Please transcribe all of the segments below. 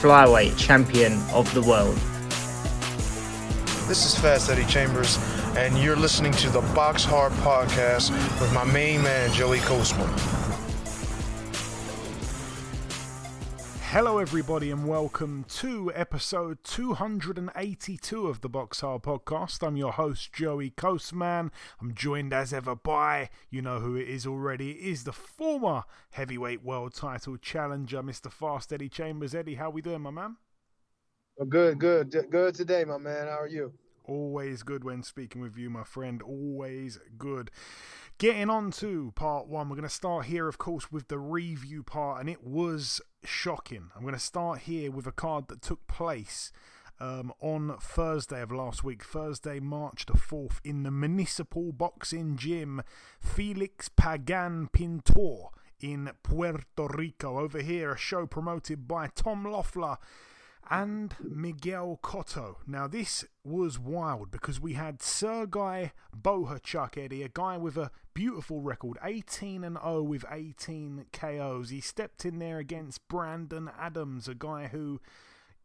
flyweight champion of the world. This is Fast Eddie Chambers, and you're listening to the Box Hard Podcast with my main man, Joey Coastman. Hello, everybody, and welcome to episode 282 of the Box Hard Podcast. I'm your host, Joey Coastman. I'm joined as ever by, you know who it is already, it is the former heavyweight world title challenger, Mr. Fast Eddie Chambers. Eddie, how we doing, my man? Good, good, good today, my man. How are you? Always good when speaking with you, my friend. Always good. Getting on to part one, we're going to start here, of course, with the review part, and it was shocking. I'm going to start here with a card that took place um, on Thursday of last week, Thursday, March the 4th, in the Municipal Boxing Gym, Felix Pagan Pintor in Puerto Rico. Over here, a show promoted by Tom Loeffler and Miguel Cotto. Now, this was wild because we had Sergei Bohachuk, Eddie, a guy with a beautiful record 18 and 0 with 18 KOs. He stepped in there against Brandon Adams, a guy who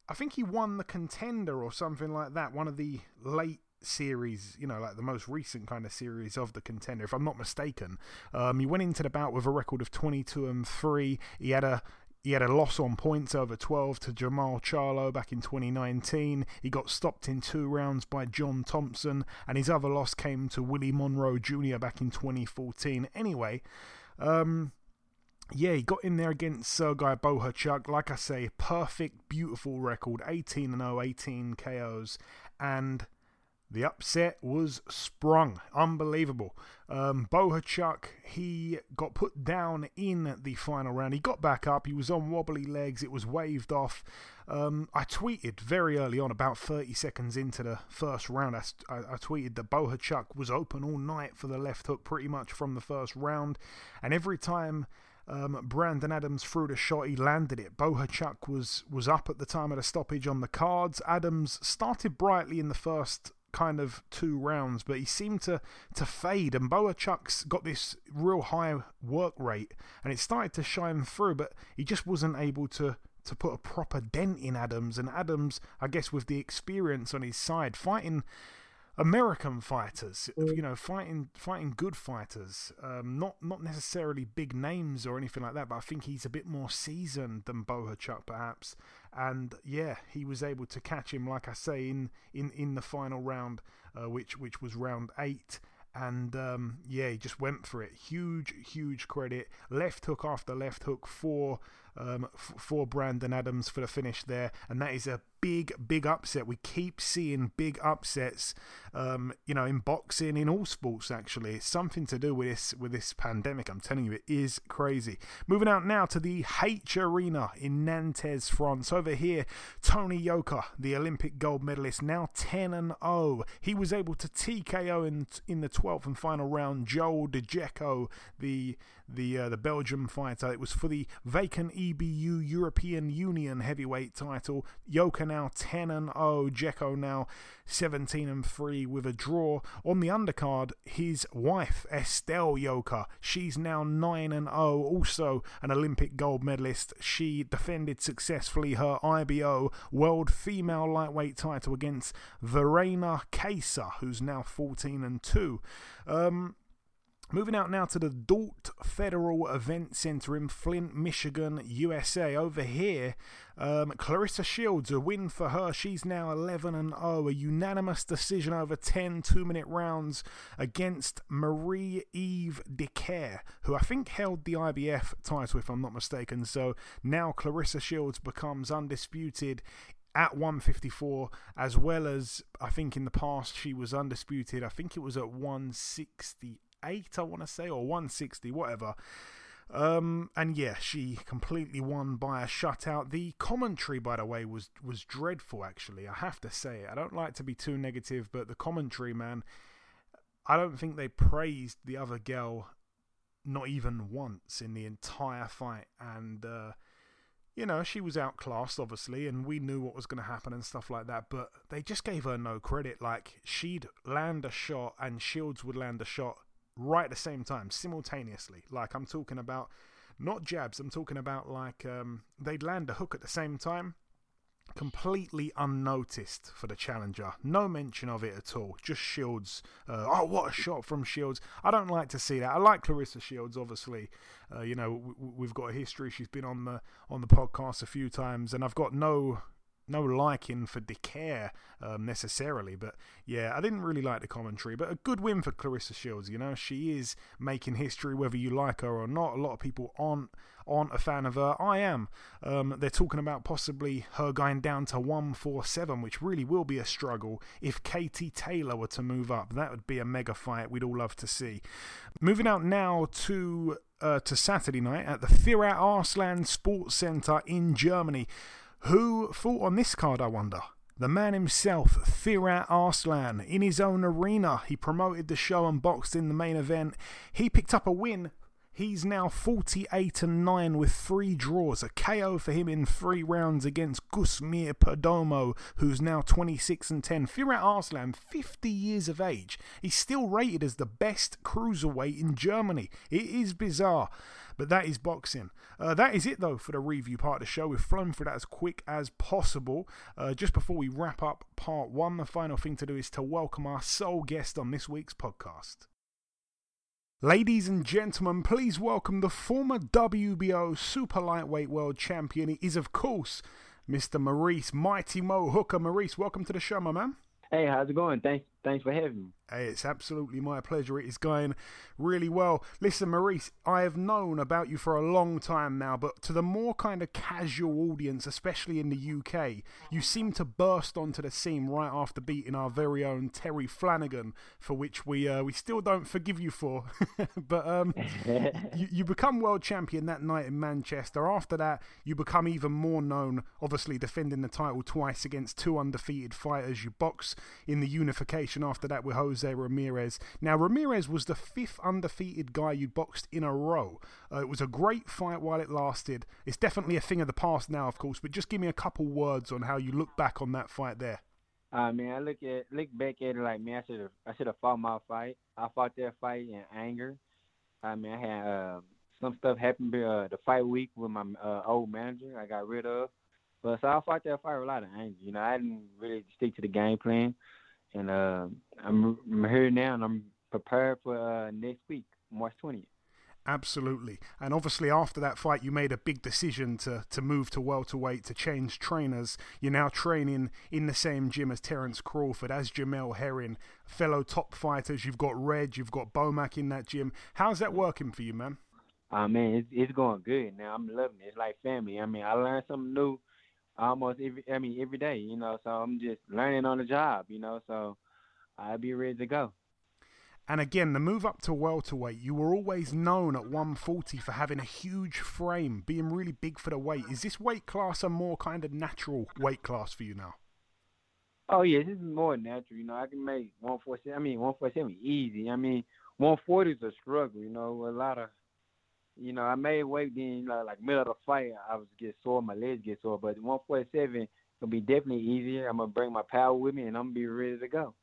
I think he won the contender or something like that, one of the late series, you know, like the most recent kind of series of the contender, if I'm not mistaken. Um, he went into the bout with a record of 22 and 3. He had a he had a loss on points over 12 to Jermall Charlo back in 2019. He got stopped in two rounds by John Thompson, and his other loss came to Willie Monroe Jr. back in 2014. Anyway, um, yeah, he got in there against Sergei Bohachuk. Like I say, perfect, beautiful record 18 0, 18 KOs, and the upset was sprung. Unbelievable. Um, Bohachuk, he got put down in the final round. He got back up. He was on wobbly legs. It was waved off. Um, I tweeted very early on, about 30 seconds into the first round, I, I, I tweeted that Bohachuk was open all night for the left hook pretty much from the first round. And every time um, Brandon Adams threw the shot, he landed it. Bohachuk was, was up at the time of the stoppage on the cards. Adams started brightly in the first kind of two rounds, but he seemed to to fade. And Bohachuk's got this real high work rate, and it started to shine through, but he just wasn't able to to put a proper dent in Adams. And Adams, I guess, with the experience on his side, fighting American fighters, you know, fighting fighting good fighters, um, not not necessarily big names or anything like that, but I think he's a bit more seasoned than Bohachuk, perhaps. And yeah, he was able to catch him, like I say, in in, in the final round, uh, which which was round eight. And um, yeah, he just went for it. Huge, huge credit. Left hook after left hook for um, for Brandon Adams for the finish there, and that is a big, big upset. We keep seeing big upsets, um, you know, in boxing, in all sports. Actually, it's something to do with this with this pandemic. I'm telling you, it is crazy. Moving out now to the H Arena in Nantes, France. Over here, Tony Yoka, the Olympic gold medalist, now 10 and 0. He was able to TKO in in the 12th and final round Joel Djeko, the the uh, the Belgian fighter. It was for the vacant EBU European Union heavyweight title. Yoka now 10 and 0, Djeko now 17 and 3 with a draw. On the undercard, his wife Estelle Yoka, she's now 9 and 0, also an Olympic gold medalist. She defended successfully her IBO World Female Lightweight title against Verena Kayser, who's now 14 and 2. Um, Moving out now to the Dort Federal Event Center in Flint, Michigan, USA. Over here, um, Claressa Shields, a win for her. She's now 11 and 0. A unanimous decision over 10 two minute rounds against Marie Eve Dicaire, who I think held the IBF title, if I'm not mistaken. So now Claressa Shields becomes undisputed at 154 as well as I think in the past she was undisputed I think it was at 168 I want to say, or 160, whatever. Um, and yeah, she completely won by a shutout. The commentary, by the way, was was dreadful. Actually, I have to say, I don't like to be too negative, but the commentary, man, I don't think they praised the other girl, not even once in the entire fight. And uh, you know, she was outclassed, obviously, and we knew what was going to happen and stuff like that. But they just gave her no credit. Like she'd land a shot, and Shields would land a shot right at the same time, simultaneously. Like I'm talking about not jabs, I'm talking about like um, they'd land a hook at the same time. Completely unnoticed for the challenger. No mention of it at all. Just Shields. Uh, oh, what a shot from Shields. I don't like to see that. I like Claressa Shields, obviously. Uh, you know, we've got a history. She's been on the on the podcast a few times, and I've got no no liking for Dicaire um, necessarily, but yeah, I didn't really like the commentary. But a good win for Claressa Shields. You know, she is making history, whether you like her or not. A lot of people aren't aren't a fan of her. I am. Um, they're talking about possibly her going down to 147, which really will be a struggle if Katie Taylor were to move up. That would be a mega fight we'd all love to see. Moving out now to uh, to Saturday night at the Firat Arslan Sports Center in Germany. Who fought on this card, I wonder? The man himself, Firat Arslan, in his own arena. He promoted the show and boxed in the main event. He picked up a win He's now 48 and 9 with three draws. A KO for him in three rounds against Gusmir Perdomo, who's now 26 and 10. Firat Arslan, 50 years of age. He's still rated as the best cruiserweight in Germany. It is bizarre, but that is boxing. Uh, that is it, though, for the review part of the show. We've flown through that as quick as possible. Uh, just before we wrap up part one, the final thing to do is to welcome our sole guest on this week's podcast. Ladies and gentlemen, please welcome the former WBO super lightweight world champion. He is, of course, Mr. Maurice Mighty Mo Hooker. Maurice, welcome to the show, my man. Hey, how's it going? Thanks, thanks for having me. Hey, it's absolutely my pleasure. It is going really well. Listen, Maurice, I have known about you for a long time now, but to the more kind of casual audience, especially in the UK, you seem to burst onto the scene right after beating our very own Terry Flanagan, for which we uh, we still don't forgive you for. but um, you, you become world champion that night in Manchester. After that, you become even more known, obviously defending the title twice against two undefeated fighters. You box in the unification after that with Jose Ramirez. Now, Ramirez was the fifth undefeated guy you boxed in a row. Uh, it was a great fight while it lasted. It's definitely a thing of the past now, of course, but just give me a couple words on how you look back on that fight there. I uh, mean, I look at look back at it like, man, I should have I should have fought my fight. I fought that fight in anger. I mean, I had uh, some stuff happen uh, the fight week with my uh, old manager. I got rid of. But so I fought that fight with a lot of anger. You know, I didn't really stick to the game plan and uh, I'm, I'm here now, and I'm prepared for uh, next week, March 20th. Absolutely. And obviously, after that fight, you made a big decision to, to move to welterweight, to change trainers. You're now training in the same gym as Terence Crawford, as Jamel Herring, fellow top fighters. You've got Red, you've got Bomac in that gym. How's that working for you, man? Uh, man, it's, it's going good now. I'm loving it. It's like family. I mean, I learned something new almost every I mean every day, you know. So I'm just learning on the job, you know. So I'll be ready to go. And again, the move up to welterweight, you were always known at 140 for having a huge frame, being really big for the weight. Is this weight class a more kind of natural weight class for you now? Oh yeah, this is more natural. You know, I can make 147. I mean, 147 easy. I mean, 140 is a struggle. You know, a lot of you know, I made weight then, you know, like middle of the fight, I was get sore, my legs get sore. But 147 gonna be definitely easier. I'm gonna bring my power with me, and I'm gonna be ready to go.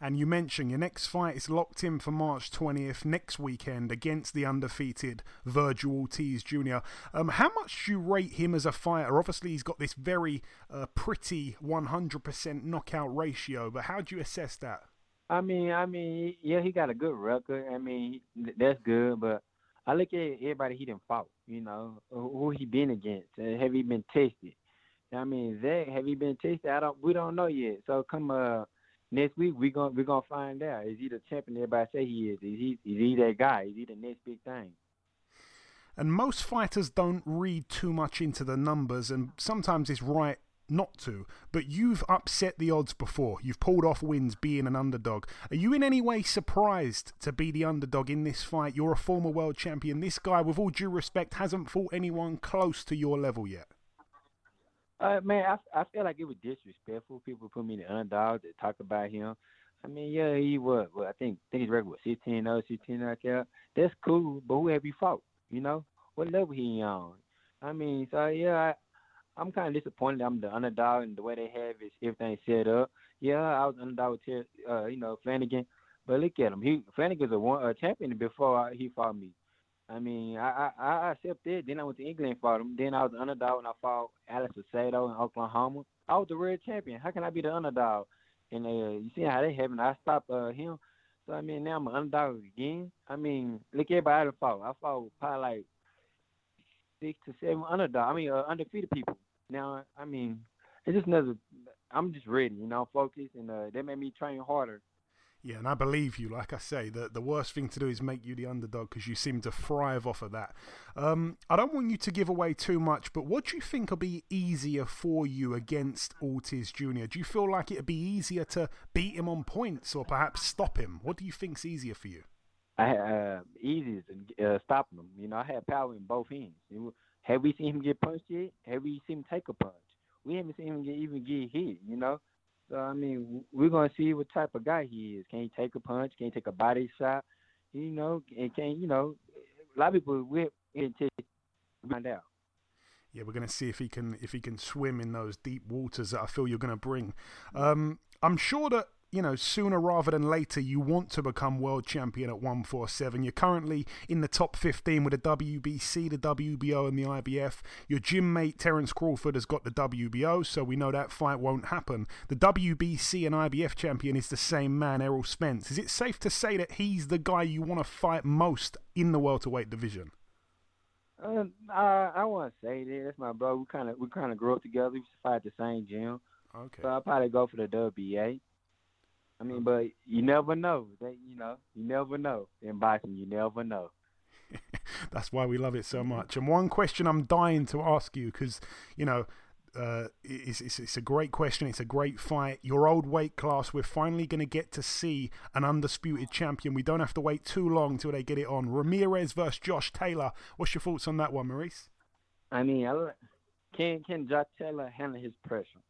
And you mentioned your next fight is locked in for March 20th next weekend against the undefeated Vergil Ortiz Jr. Um, how much do you rate him as a fighter? Obviously, he's got this very uh, pretty 100% knockout ratio, but how do you assess that? I mean, I mean, yeah, he got a good record. I mean, that's good, but I look at everybody he didn't fought. You know, who he been against? Uh, have he been tested? I mean, Zach, have he been tested? I don't. We don't know yet. So come uh next week we gonna we gonna find out. Is he the champion everybody say he is? Is he is he that guy? Is he the next big thing? And most fighters don't read too much into the numbers, and sometimes it's right not to, but you've upset the odds before. You've pulled off wins being an underdog. Are you in any way surprised to be the underdog in this fight? You're a former world champion. This guy, with all due respect, hasn't fought anyone close to your level yet. Uh, man, I, I feel like it was disrespectful. People put me in the underdog to talk about him. I mean, yeah, he was. Well, I think think his record was 16 0, 16 out. That's cool, but who have you fought? You know, what level he on? I mean, so yeah, I'm kind of disappointed. I'm the underdog and the way they have is everything set up. Yeah, I was underdog with Ter- uh, you know Flanagan, but look at him. He Flanagan's a one a champion before I, he fought me. I mean, I, I I accepted. Then I went to England and fought him. Then I was the underdog when I fought Alex Saucedo in Oklahoma. I was the real champion. How can I be the underdog? And uh, you see how they having? I stopped uh, him. So I mean, now I'm an underdog again. I mean, look at everybody I fought. I fought probably like six to seven underdog. I mean, uh, undefeated people. Now, I mean, it's just another. I'm just ready, you know, focused, and uh, that made me train harder. Yeah, and I believe you. Like I say, the the worst thing to do is make you the underdog because you seem to thrive off of that. Um, I don't want you to give away too much, but what do you think will be easier for you against Ortiz Jr.? Do you feel like it'd be easier to beat him on points or perhaps stop him? What do you think's easier for you? I had uh, easy to uh, stopping him. You know, I had power in both hands. Have we seen him get punched yet? Have we seen him take a punch? We haven't seen him get, even get hit. You know, so I mean, we're gonna see what type of guy he is. Can he take a punch? Can he take a body shot? You know, and can you know? A lot of people we're to find out. Yeah, we're going to see if he can if he can swim in those deep waters that I feel you're going to bring. Um, I'm sure that you know, sooner rather than later, you want to become world champion at 147. You're currently in the top 15 with the WBC, the WBO, and the IBF. Your gym mate, Terence Crawford, has got the WBO, so we know that fight won't happen. The WBC and IBF champion is the same man, Errol Spence. Is it safe to say that he's the guy you want to fight most in the welterweight division? Uh, I I want to say that that's my bro. We kind of we kind of grew up together. We used to fight at the same gym. Okay. So I'll probably go for the WBA. I mean, but you never know. That you know, you never know in boxing. You never know. That's why we love it so much. And one question I'm dying to ask you because you know. Uh, it's, it's, it's a great question. It's a great fight. Your old weight class, we're finally going to get to see an undisputed champion. We don't have to wait too long till they get it on. Ramirez versus Josh Taylor. What's your thoughts on that one, Maurice? I mean, I, can can Josh Taylor handle his pressure?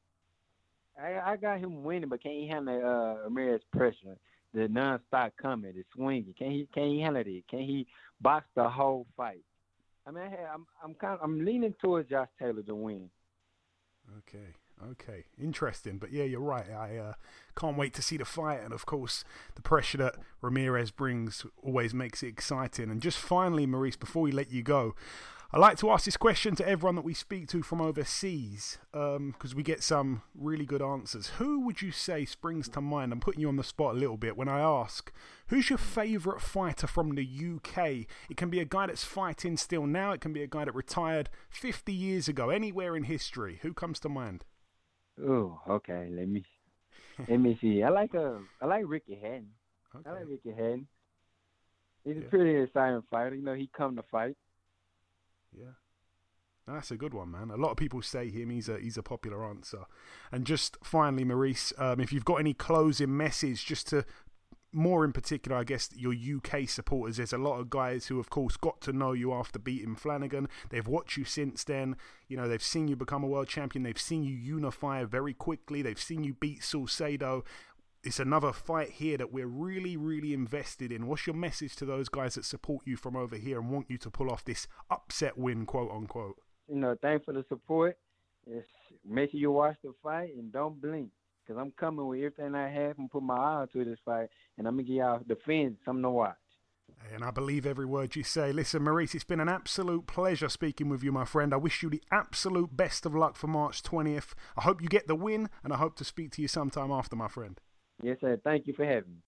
I, I got him winning, but can he handle uh, Ramirez pressure? The non-stop coming, the swinging. Can he can he handle it? Can he box the whole fight? I mean, I am I'm kind of, I'm leaning towards Josh Taylor to win. Okay, okay, interesting. But yeah, you're right. I uh, can't wait to see the fight, and of course, the pressure that Ramirez brings always makes it exciting. And just finally, Maurice, before we let you go, I like to ask this question to everyone that we speak to from overseas because um, we get some really good answers. Who would you say springs to mind? I'm putting you on the spot a little bit when I ask, who's your favourite fighter from the UK? It can be a guy that's fighting still now, it can be a guy that retired 50 years ago, anywhere in history. Who comes to mind? Oh, okay. Let me let me see. I like uh, I like Ricky Hatton. Okay. I like Ricky Hatton. He's yeah. a pretty exciting fighter. You know, he come to fight. Yeah. That's a good one, man. A lot of people say him. He's a he's a popular answer. And just finally, Maurice, um, if you've got any closing message, just to more in particular, I guess your UK supporters. There's a lot of guys who, of course, got to know you after beating Flanagan. They've watched you since then. You know, they've seen you become a world champion. They've seen you unify very quickly. They've seen you beat Salcedo it's another fight here that we're really, really invested in. What's your message to those guys that support you from over here and want you to pull off this upset win, quote unquote? You know, thanks for the support. It's, make sure you watch the fight and don't blink. Because I'm coming with everything I have and put my eye to this fight. And I'm going to give y'all the fans something to watch. And I believe every word you say. Listen, Maurice, it's been an absolute pleasure speaking with you, my friend. I wish you the absolute best of luck for March 20th. I hope you get the win, and I hope to speak to you sometime after, my friend. Yes, sir. Thank you for having me.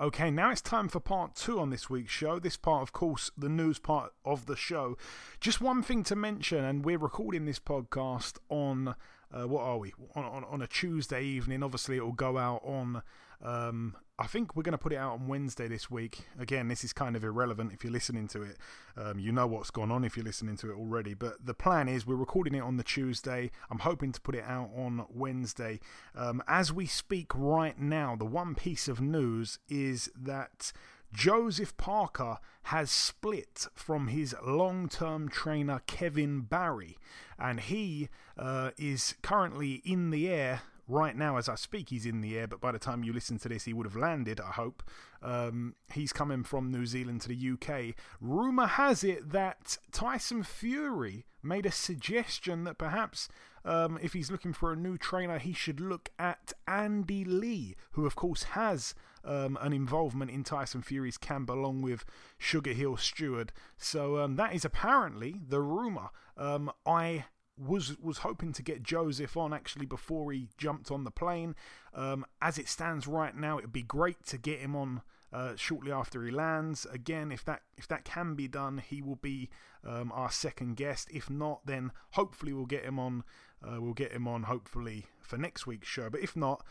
Okay, now it's time for part two on this week's show. This part, of course, the news part of the show. Just one thing to mention, and we're recording this podcast on uh, what are we on, on, on a Tuesday evening? Obviously, it will go out on. Um, I think we're going to put it out on Wednesday this week. Again, this is kind of irrelevant if you're listening to it. Um, you know what's gone on if you're listening to it already. But the plan is we're recording it on the Tuesday. I'm hoping to put it out on Wednesday. Um, as we speak right now, the one piece of news is that Joseph Parker has split from his long term trainer Kevin Barry, and he uh, is currently in the air. Right now, as I speak, he's in the air, but by the time you listen to this, he would have landed, I hope. Um, he's coming from New Zealand to the UK. Rumour has it that Tyson Fury made a suggestion that perhaps um, if he's looking for a new trainer, he should look at Andy Lee, who, of course, has um, an involvement in Tyson Fury's camp along with Sugar Hill Steward. So um, that is apparently the rumour. Um, I was was hoping to get Joseph on actually before he jumped on the plane. Um, as it stands right now, it'd be great to get him on uh, shortly after he lands. Again, if that if that can be done, he will be um, our second guest. If not, then hopefully we'll get him on. Uh, we'll get him on hopefully for next week's show. But if not,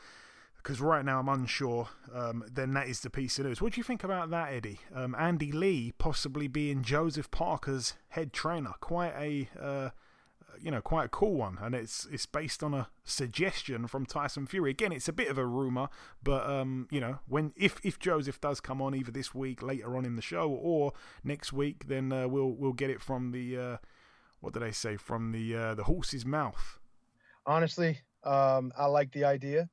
because right now I'm unsure, um, then that is the piece of news. What do you think about that, Eddie? Um, Andy Lee possibly being Joseph Parker's head trainer. Quite a uh, you know, quite a cool one, and it's it's based on a suggestion from Tyson Fury. Again, it's a bit of a rumor, but um, you know, when if if Joseph does come on either this week, later on in the show, or next week, then uh, we'll we'll get it from the uh, what did I say from the uh, the horse's mouth. Honestly, um, I like the idea.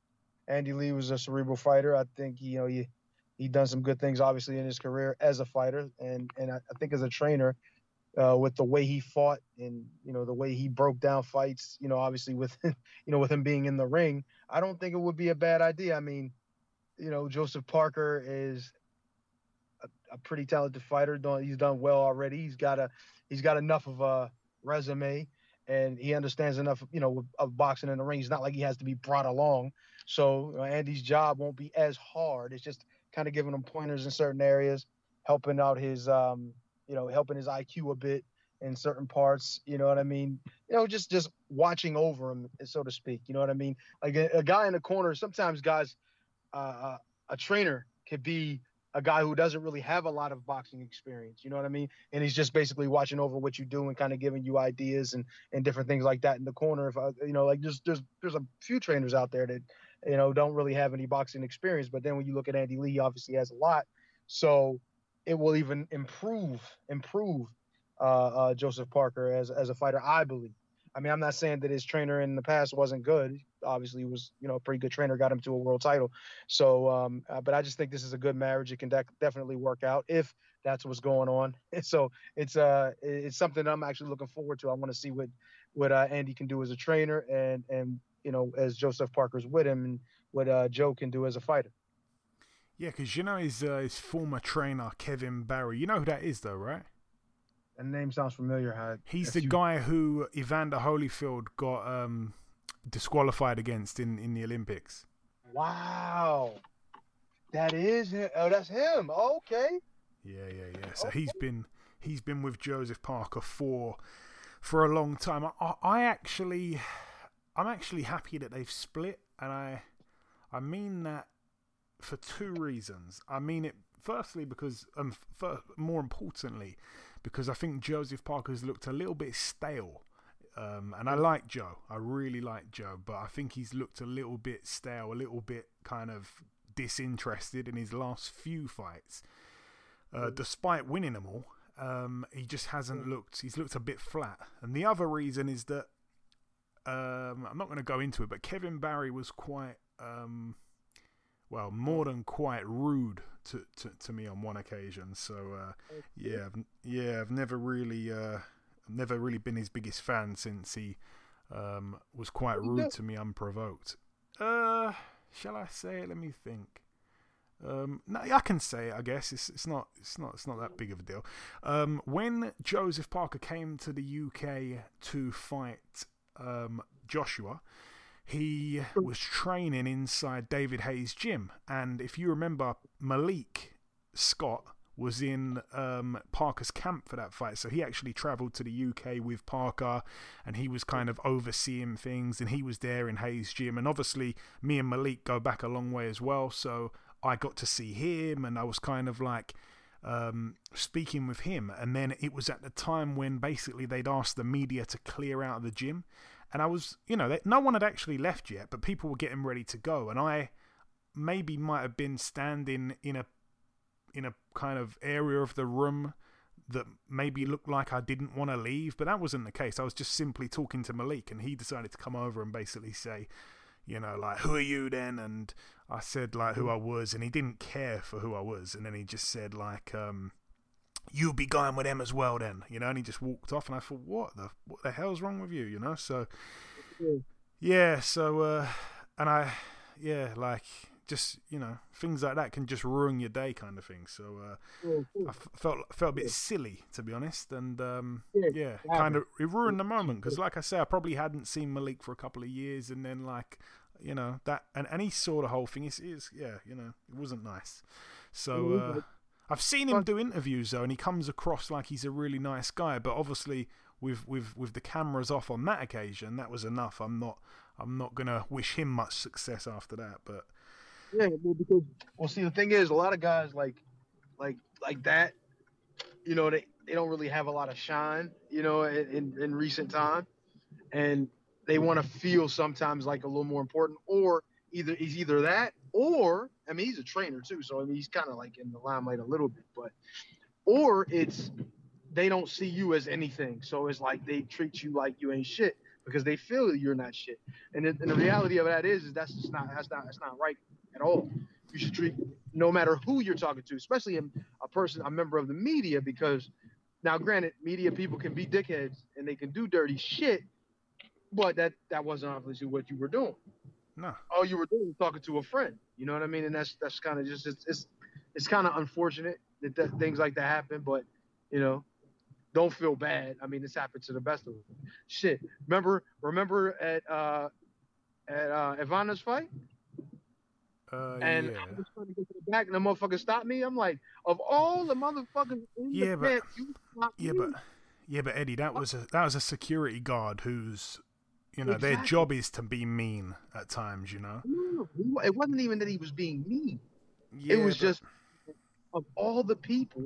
Andy Lee was a cerebral fighter. I think you know he he done some good things obviously in his career as a fighter, and and I, I think as a trainer uh, with the way he fought and you know the way he broke down fights. You know, obviously with you know with him being in the ring, I don't think it would be a bad idea. I mean, you know, Joseph Parker is a, a pretty talented fighter. He's done well already. He's got a he's got enough of a resume and he understands enough, you know, of boxing in the ring. It's not like he has to be brought along. So you know, Andy's job won't be as hard. It's just kind of giving him pointers in certain areas, helping out his um, you know, helping his IQ a bit in certain parts. You know what I mean? You know, just just watching over him, so to speak. You know what I mean? Like a, a guy in the corner. Sometimes guys, uh, a trainer could be a guy who doesn't really have a lot of boxing experience. You know what I mean? And he's just basically watching over what you do and kind of giving you ideas and and different things like that in the corner. If I, you know, like there's there's there's a few trainers out there that you know don't really have any boxing experience, but then when you look at Andy Lee, he obviously has a lot. So it will even improve improve uh, uh, Joseph Parker as as a fighter. I believe. I mean, I'm not saying that his trainer in the past wasn't good. Obviously, was you know a pretty good trainer, got him to a world title. So, um, uh, but I just think this is a good marriage. It can de- definitely work out if that's what's going on. so it's uh it's something I'm actually looking forward to. I want to see what what uh, Andy can do as a trainer and and you know as Joseph Parker's with him and what uh, Joe can do as a fighter. Yeah, because you know his uh, his former trainer Kevin Barry. You know who that is, though, right? The name sounds familiar. He's the guy who Evander Holyfield got um, disqualified against in, in the Olympics. Wow, that is him. Oh, that's him. Okay. Yeah, yeah, yeah. So okay. he's been he's been with Joseph Parker for for a long time. I, I actually I'm actually happy that they've split, and I I mean that for two reasons. I mean it firstly because, um, for, more importantly, because I think Joseph Parker's looked a little bit stale. Um, and I like Joe. I really like Joe, but I think he's looked a little bit stale, a little bit kind of disinterested in his last few fights. Uh, despite winning them all, um, he just hasn't looked. He's looked a bit flat. And the other reason is that um, I'm not going to go into it, but Kevin Barry was quite um, well, more than quite rude to, to, to me on one occasion. So uh, yeah, I've, yeah, I've never really, uh, never really been his biggest fan since he um, was quite rude to me unprovoked. Uh, shall I say it? Let me think. Um, no, I can say it. I guess it's it's not it's not it's not that big of a deal. Um, when Joseph Parker came to the UK to fight um, Joshua, he was training inside David Haye's gym. And if you remember, Malik Scott was in um, Parker's camp for that fight. So he actually travelled to the UK with Parker, and he was kind of overseeing things, and he was there in Haye's Gym. And obviously, me and Malik go back a long way as well. So I got to see him, and I was kind of like um, speaking with him. And then it was at the time when basically they'd asked the media to clear out of the gym. And I was, you know, they, no one had actually left yet, but people were getting ready to go. And I maybe might have been standing in a in a kind of area of the room that maybe looked like I didn't want to leave, but that wasn't the case. I was just simply talking to Malik, and he decided to come over and basically say, you know, like, who are you then? And I said, like, who I was, and he didn't care for who I was. And then he just said, like, um, you'll be going with them as well then, you know, and he just walked off. And I thought, what the, what the hell's wrong with you, you know? So, yeah, so, uh, and I, yeah, like, just you know things like that can just ruin your day kind of thing so uh, I f- felt felt a bit silly to be honest and um, yeah, kind of it ruined the moment because like I say I probably hadn't seen Malik for a couple of years and then like you know that and, and he saw the whole thing is is yeah you know it wasn't nice. So uh, I've seen him do interviews though and he comes across like he's a really nice guy but obviously with with with the cameras off on that occasion that was enough. I'm not I'm not gonna wish him much success after that but yeah, well, because well, see, the thing is, a lot of guys like, like, like that, you know, they, they don't really have a lot of shine, you know, in in, in recent time, and they want to feel sometimes like a little more important, or either he's either that, or I mean, he's a trainer too, so I mean, he's kind of like in the limelight a little bit, but, or it's they don't see you as anything, so it's like they treat you like you ain't shit because they feel you're not shit, and, it, and the reality of that is, is that's just not that's not that's not right at all. You should treat no matter who you're talking to, especially a person, a member of the media, because now, granted, media people can be dickheads and they can do dirty shit, but that that wasn't obviously what you were doing. No. All you were doing was talking to a friend. You know what I mean? And that's that's kind of just it's it's, it's kind of unfortunate that, that things like that happen, but you know, don't feel bad. I mean, this happened to the best of them. Shit. Remember remember at uh at uh Ivana's fight? Uh, and yeah. I was trying to get to the back, and the motherfucker stopped me. I'm like, of all the motherfuckers in Yeah, the but- Yeah, me. but yeah, but Eddie, that was a that was a security guard who's, you know, their job is to be mean at times. You know. No, it wasn't even that he was being mean. Yeah, it was but- just of all the people,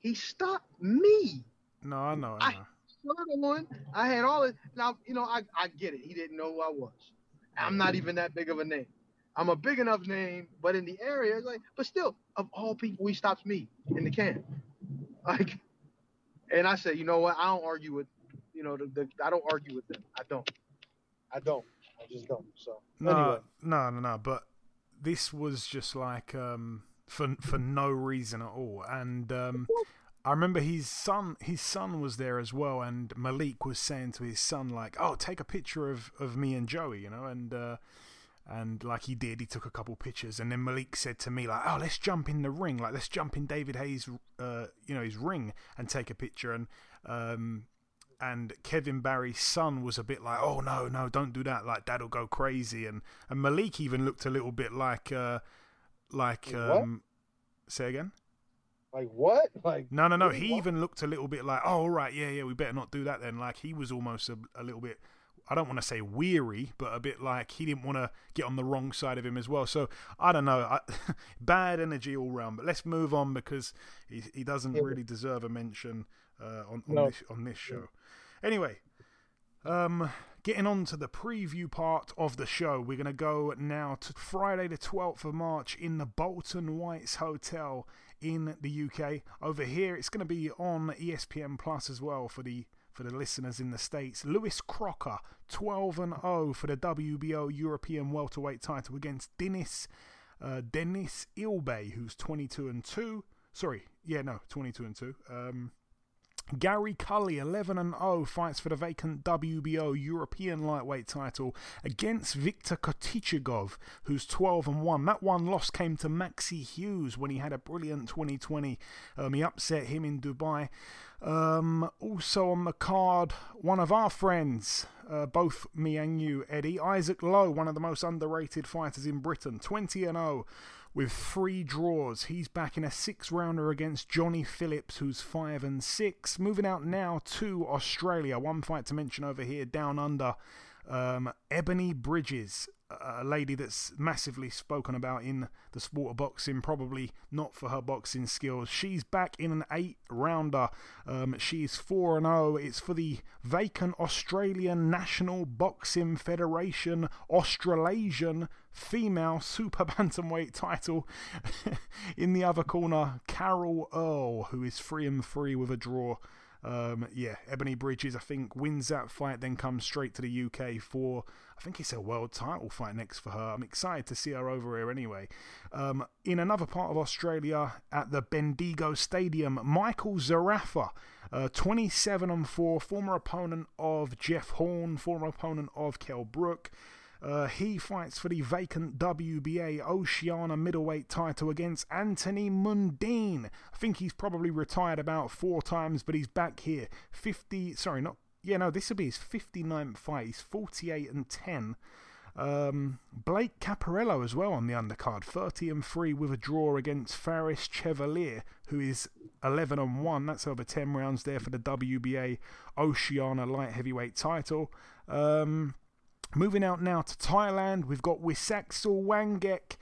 he stopped me. No, I know, I I know. started one. I had all it. Now you know I, I get it. He didn't know who I was. I'm not even that big of a name. I'm a big enough name, but in the area, it's like, but still, of all people, he stops me in the camp. Like, and I said, you know what? I don't argue with, you know, the, the I don't argue with them. I don't. I don't. I just don't. So No, anyway, no, no, no. But this was just like um, for for no reason at all. And um, I remember his son, his son was there as well. And Malik was saying to his son, like, "Oh, take a picture of, of me and Joey," you know, and. Uh, and like he did, he took a couple pictures, and then Malik said to me like, "Oh, let's jump in the ring, like let's jump in David Haye's, uh, you know, his ring and take a picture." And um, and Kevin Barry's son was a bit like, "Oh no, no, don't do that! Like Dad'll go crazy." And and Malik even looked a little bit like, uh, like, um, say again. like what? Like No, no, no. He what? even looked a little bit like, oh, all right, yeah, yeah, we better not do that then. Like he was almost a, a little bit. I don't want to say weary, but a bit like he didn't want to get on the wrong side of him as well. So I don't know. I, bad energy all round. But let's move on because he he doesn't really deserve a mention uh, on on, No. this, on this show. Anyway, um, getting on to the preview part of the show, we're going to go now to Friday, the 12th of March, in the Bolton Whites Hotel in the UK. Over here, it's going to be on ESPN Plus as well for the for the listeners in the states. Lewis Crocker, 12 and 0 for the WBO European welterweight title against Dennis uh, Dennis Ilbay, who's 22 and 2. Sorry, yeah, no, 22 and 2. Um, Gary Cully, 11 and 0, fights for the vacant WBO European lightweight title against Viktor Kotochigov, who's 12 and 1. That one loss came to Maxi Hughes when he had a brilliant 2020. Um, he upset him in Dubai. Um, also on the card, one of our friends, uh, both me and you, Eddie, Isaac Lowe, one of the most underrated fighters in Britain, 20 and 0 with three draws. He's back in a six rounder against Johnny Phillips, who's five and six. Moving out now to Australia. One fight to mention over here, down under. Um, Ebanie Bridges, a lady that's massively spoken about in the sport of boxing, probably not for her boxing skills. She's back in an eight rounder. Um, she's 4 0. It's for the vacant Australian National Boxing Federation Australasian female super bantamweight title. in the other corner, Carol Earl, who is 3 and 3 with a draw. Um, yeah, Ebanie Bridges, I think, wins that fight, then comes straight to the UK for, I think it's a world title fight next for her. I'm excited to see her over here anyway. Um, in another part of Australia, at the Bendigo Stadium, Michael Zerafa. uh, 27 and 4, former opponent of Jeff Horn, former opponent of Kell Brook. Uh, he fights for the vacant WBA Oceania middleweight title against Anthony Mundine. I think he's probably retired about four times, but he's back here. 50, sorry, not, yeah, no, this will be his 59th fight. He's 48 and 10. Um, Blake Caparello as well on the undercard, 30 and 3 with a draw against Faris Chevalier, who is 11 and 1. That's over 10 rounds there for the WBA Oceania light heavyweight title. Um, Moving out now to Thailand, we've got Wisaksil Wangek,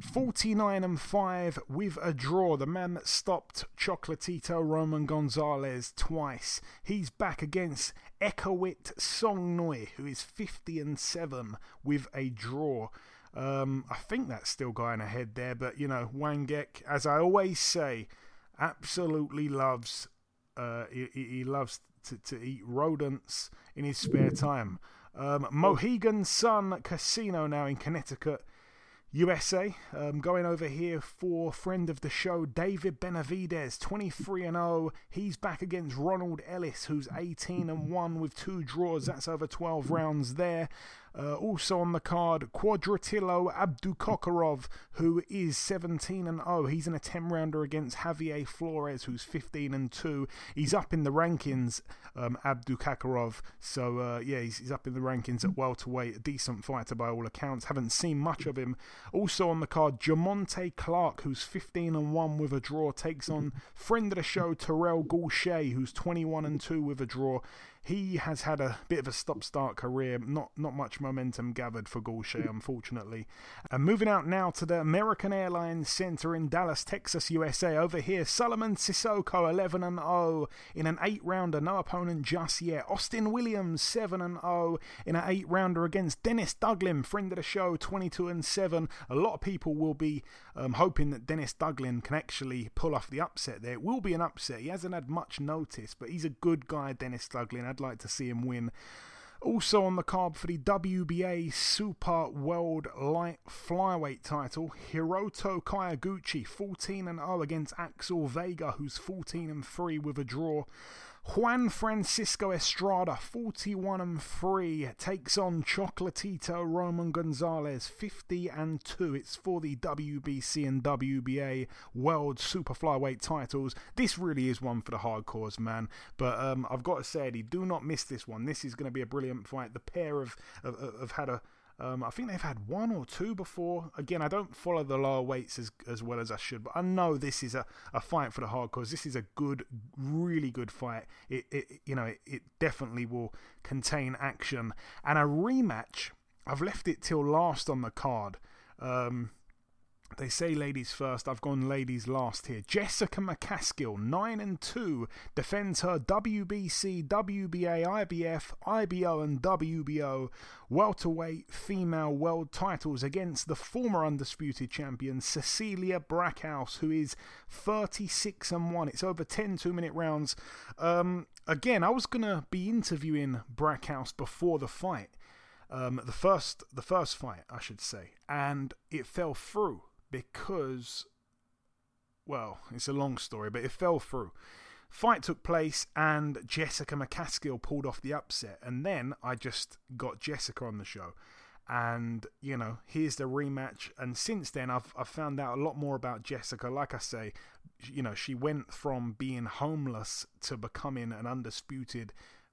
49 and 5 with a draw. The man that stopped Chocolatito Roman Gonzalez twice. He's back against Ekawit Songnoi, who is 50 and 7 with a draw. Um, I think that's still going ahead there, but you know, Wangek, as I always say, absolutely loves. Uh, he, he loves to, to eat rodents in his spare time. Um, Mohegan Sun Casino now in Connecticut, USA. Um, going over here for friend of the show, David Benavidez, 23 and 0. He's back against Ronald Ellis, who's 18 and 1 with two draws. That's over 12 rounds there. Uh, also on the card, Kudratillo Abdukakhorov, who is 17 and 0. He's in a 10 rounder against Javier Flores, who's 15 and 2. He's up in the rankings, um, Abdukakhorov. So, uh, yeah, he's, he's, up in the rankings at welterweight. A decent fighter by all accounts. Haven't seen much of him. Also on the card, Jamontay Clark, who's 15 and 1 with a draw, takes on friend of the show, Terrell Gausha, who's 21 and 2 with a draw. He has had a bit of a stop-start career, not not much momentum gathered for Gausha, unfortunately. And moving out now to the American Airlines Center in Dallas, Texas, USA. Over here, Solomon Cissokho, 11 and 0 in an eight-rounder, no opponent just yet. Austin Williams, 7 and 0 in an eight-rounder against Denis Douglin, friend of the show, 22 and 7. A lot of people will be um, hoping that Denis Douglin can actually pull off the upset there. It will be an upset. He hasn't had much notice, but he's a good guy, Denis Douglin. I'd like to see him win. Also on the card for the WBA Super World Light Flyweight title, Hiroto Kyoguchi, 14 and 0 against Axel Vega, who's 14 and 3 with a draw. Juan Francisco Estrada, 41 and 3, takes on Chocolatito Roman Gonzalez, 50 and 2. It's for the WBC and WBA World Super Flyweight titles. This really is one for the hardcores, man. But um, I've got to say, Eddie, do not miss this one. This is going to be a brilliant fight. The pair have, have, have had a um, I think they've had one or two before. Again, I don't follow the lower weights as, as well as I should, but I know this is a, a fight for the hardcores. This is a good, really good fight. It, it you know, it, it definitely will contain action and a rematch. I've left it till last on the card. Um, they say ladies first. I've gone ladies last here. Jessica McCaskill, 9 and 2, defends her WBC, WBA, IBF, IBO, and WBO welterweight female world titles against the former undisputed champion Cecilia Brækhus, who is 36 and 1. It's over 10 two minute rounds. Um, again, I was going to be interviewing Brackhouse before the fight. Um, the first, the first fight, I should say, and it fell through because, well, it's a long story, but it fell through. Fight took place and Jessica McCaskill pulled off the upset, and then I just got Jessica on the show. And you know, here's the rematch. And since then, I've I've found out a lot more about Jessica. Like I say, you know, she went from being homeless to becoming an undisputed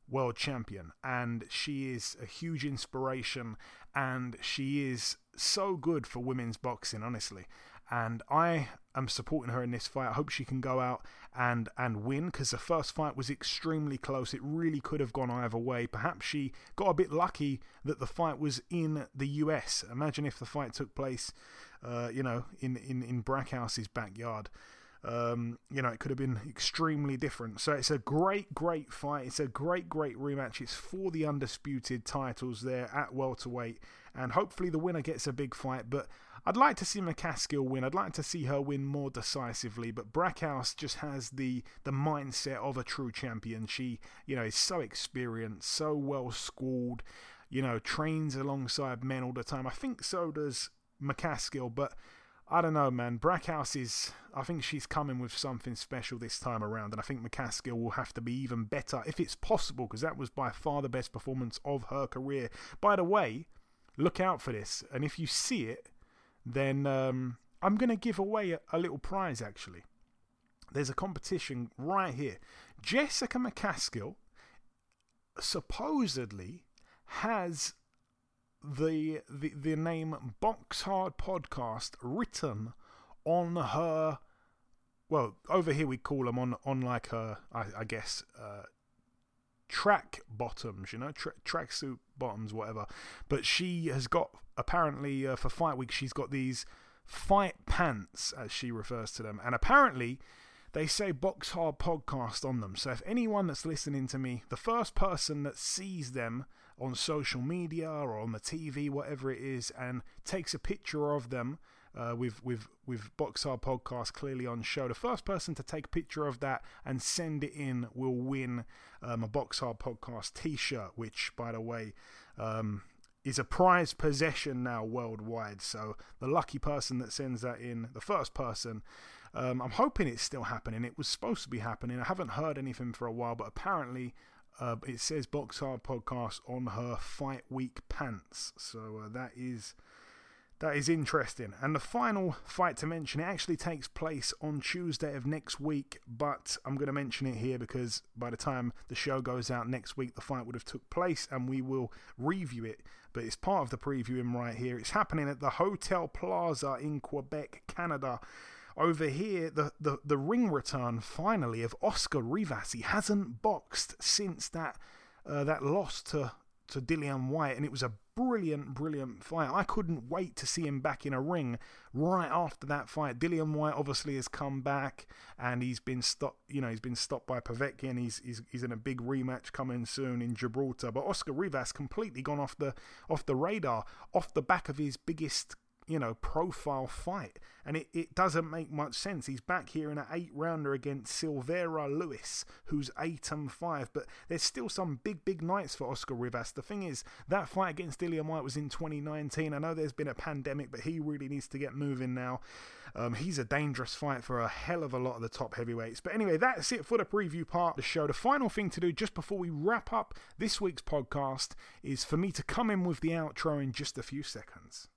world champion, and she is a huge inspiration. And she is so good for women's boxing, honestly and I am supporting her in this fight. I hope she can go out and and win because the first fight was extremely close. It really could have gone either way. Perhaps she got a bit lucky that the fight was in the US. Imagine if the fight took place, uh, you know, in in in Brækhus's backyard. Um, you know, it could have been extremely different. So it's a great, great fight. It's a great, great rematch. It's for the undisputed titles there at welterweight, and hopefully the winner gets a big fight. But I'd like to see McCaskill win. I'd like to see her win more decisively, but Brækhus just has the the mindset of a true champion. She, you know, is so experienced, so well schooled, you know, trains alongside men all the time. I think so does McCaskill, but I don't know, man. Brækhus is. I think she's coming with something special this time around, and I think McCaskill will have to be even better if it's possible, because that was by far the best performance of her career. By the way, look out for this, and if you see it, then um, I'm going to give away a, a little prize actually. There's a competition right here. Jessica McCaskill supposedly has the, the the name Box Hard Podcast written on her. Well, over here we call them on on like her, I, I guess, uh, track bottoms, you know, tra- tracksuit bottoms, whatever. But she has got apparently uh, for fight week, she's got these fight pants, as she refers to them, and apparently they say Box Hard Podcast on them. So if anyone that's listening to me, the first person that sees them on social media or on the TV, whatever it is, and takes a picture of them uh, with with with Box Hard Podcast clearly on show. The first person to take a picture of that and send it in will win um, a Box Hard Podcast T-shirt, which, by the way. Um, is a prized possession now worldwide. So the lucky person that sends that in, the first person, um, I'm hoping it's still happening. It was supposed to be happening. I haven't heard anything for a while, but apparently uh, it says Box Hard Podcast on her Fight Week pants. So uh, that is that is interesting. And the final fight to mention, it actually takes place on Tuesday of next week, but I'm going to mention it here because by the time the show goes out next week, the fight would have took place and we will review it. But it's part of the previewing right here. It's happening at the Hotel Plaza in Quebec, Canada. Over here, the, the, the ring return finally of Oscar Rivas. He hasn't boxed since that uh, that loss to to Dillian Whyte, and it was a brilliant, brilliant fight. I couldn't wait to see him back in a ring right after that fight. Dillian Whyte obviously has come back, and he's been stopped. You know, he's been stopped by Povetkin. He's he's he's in a big rematch coming soon in Gibraltar. But Oscar Rivas completely gone off the off the radar, off the back of his biggest you know, profile fight. And it, it doesn't make much sense. He's back here in an eight rounder against Sylvera Louis, who's 8 and 5. But there's still some big, big nights for Oscar Rivas. The thing is, that fight against Dillian Whyte was in 2019. I know there's been a pandemic, but he really needs to get moving now. Um, he's a dangerous fight for a hell of a lot of the top heavyweights. But anyway, that's it for the preview part of the show. The final thing to do just before we wrap up this week's podcast is for me to come in with the outro in just a few seconds.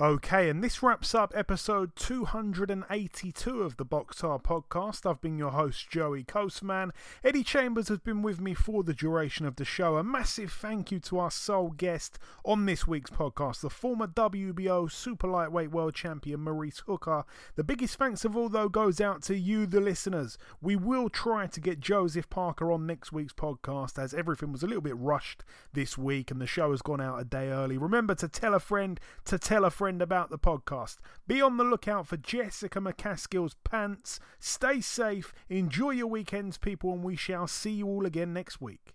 Okay, and this wraps up episode 282 of the Box Hard Podcast. I've been your host, Joey Coastman. Eddie Chambers has been with me for the duration of the show. A massive thank you to our sole guest on this week's podcast, the former WBO Super Lightweight World Champion Maurice Hooker. The biggest thanks of all, though, goes out to you, the listeners. We will try to get Joseph Parker on next week's podcast as everything was a little bit rushed this week and the show has gone out a day early. Remember to tell a friend to tell a friend about the podcast. Be on the lookout for Jessica McCaskill's pants. Stay safe, enjoy your weekends, people, and we shall see you all again next week.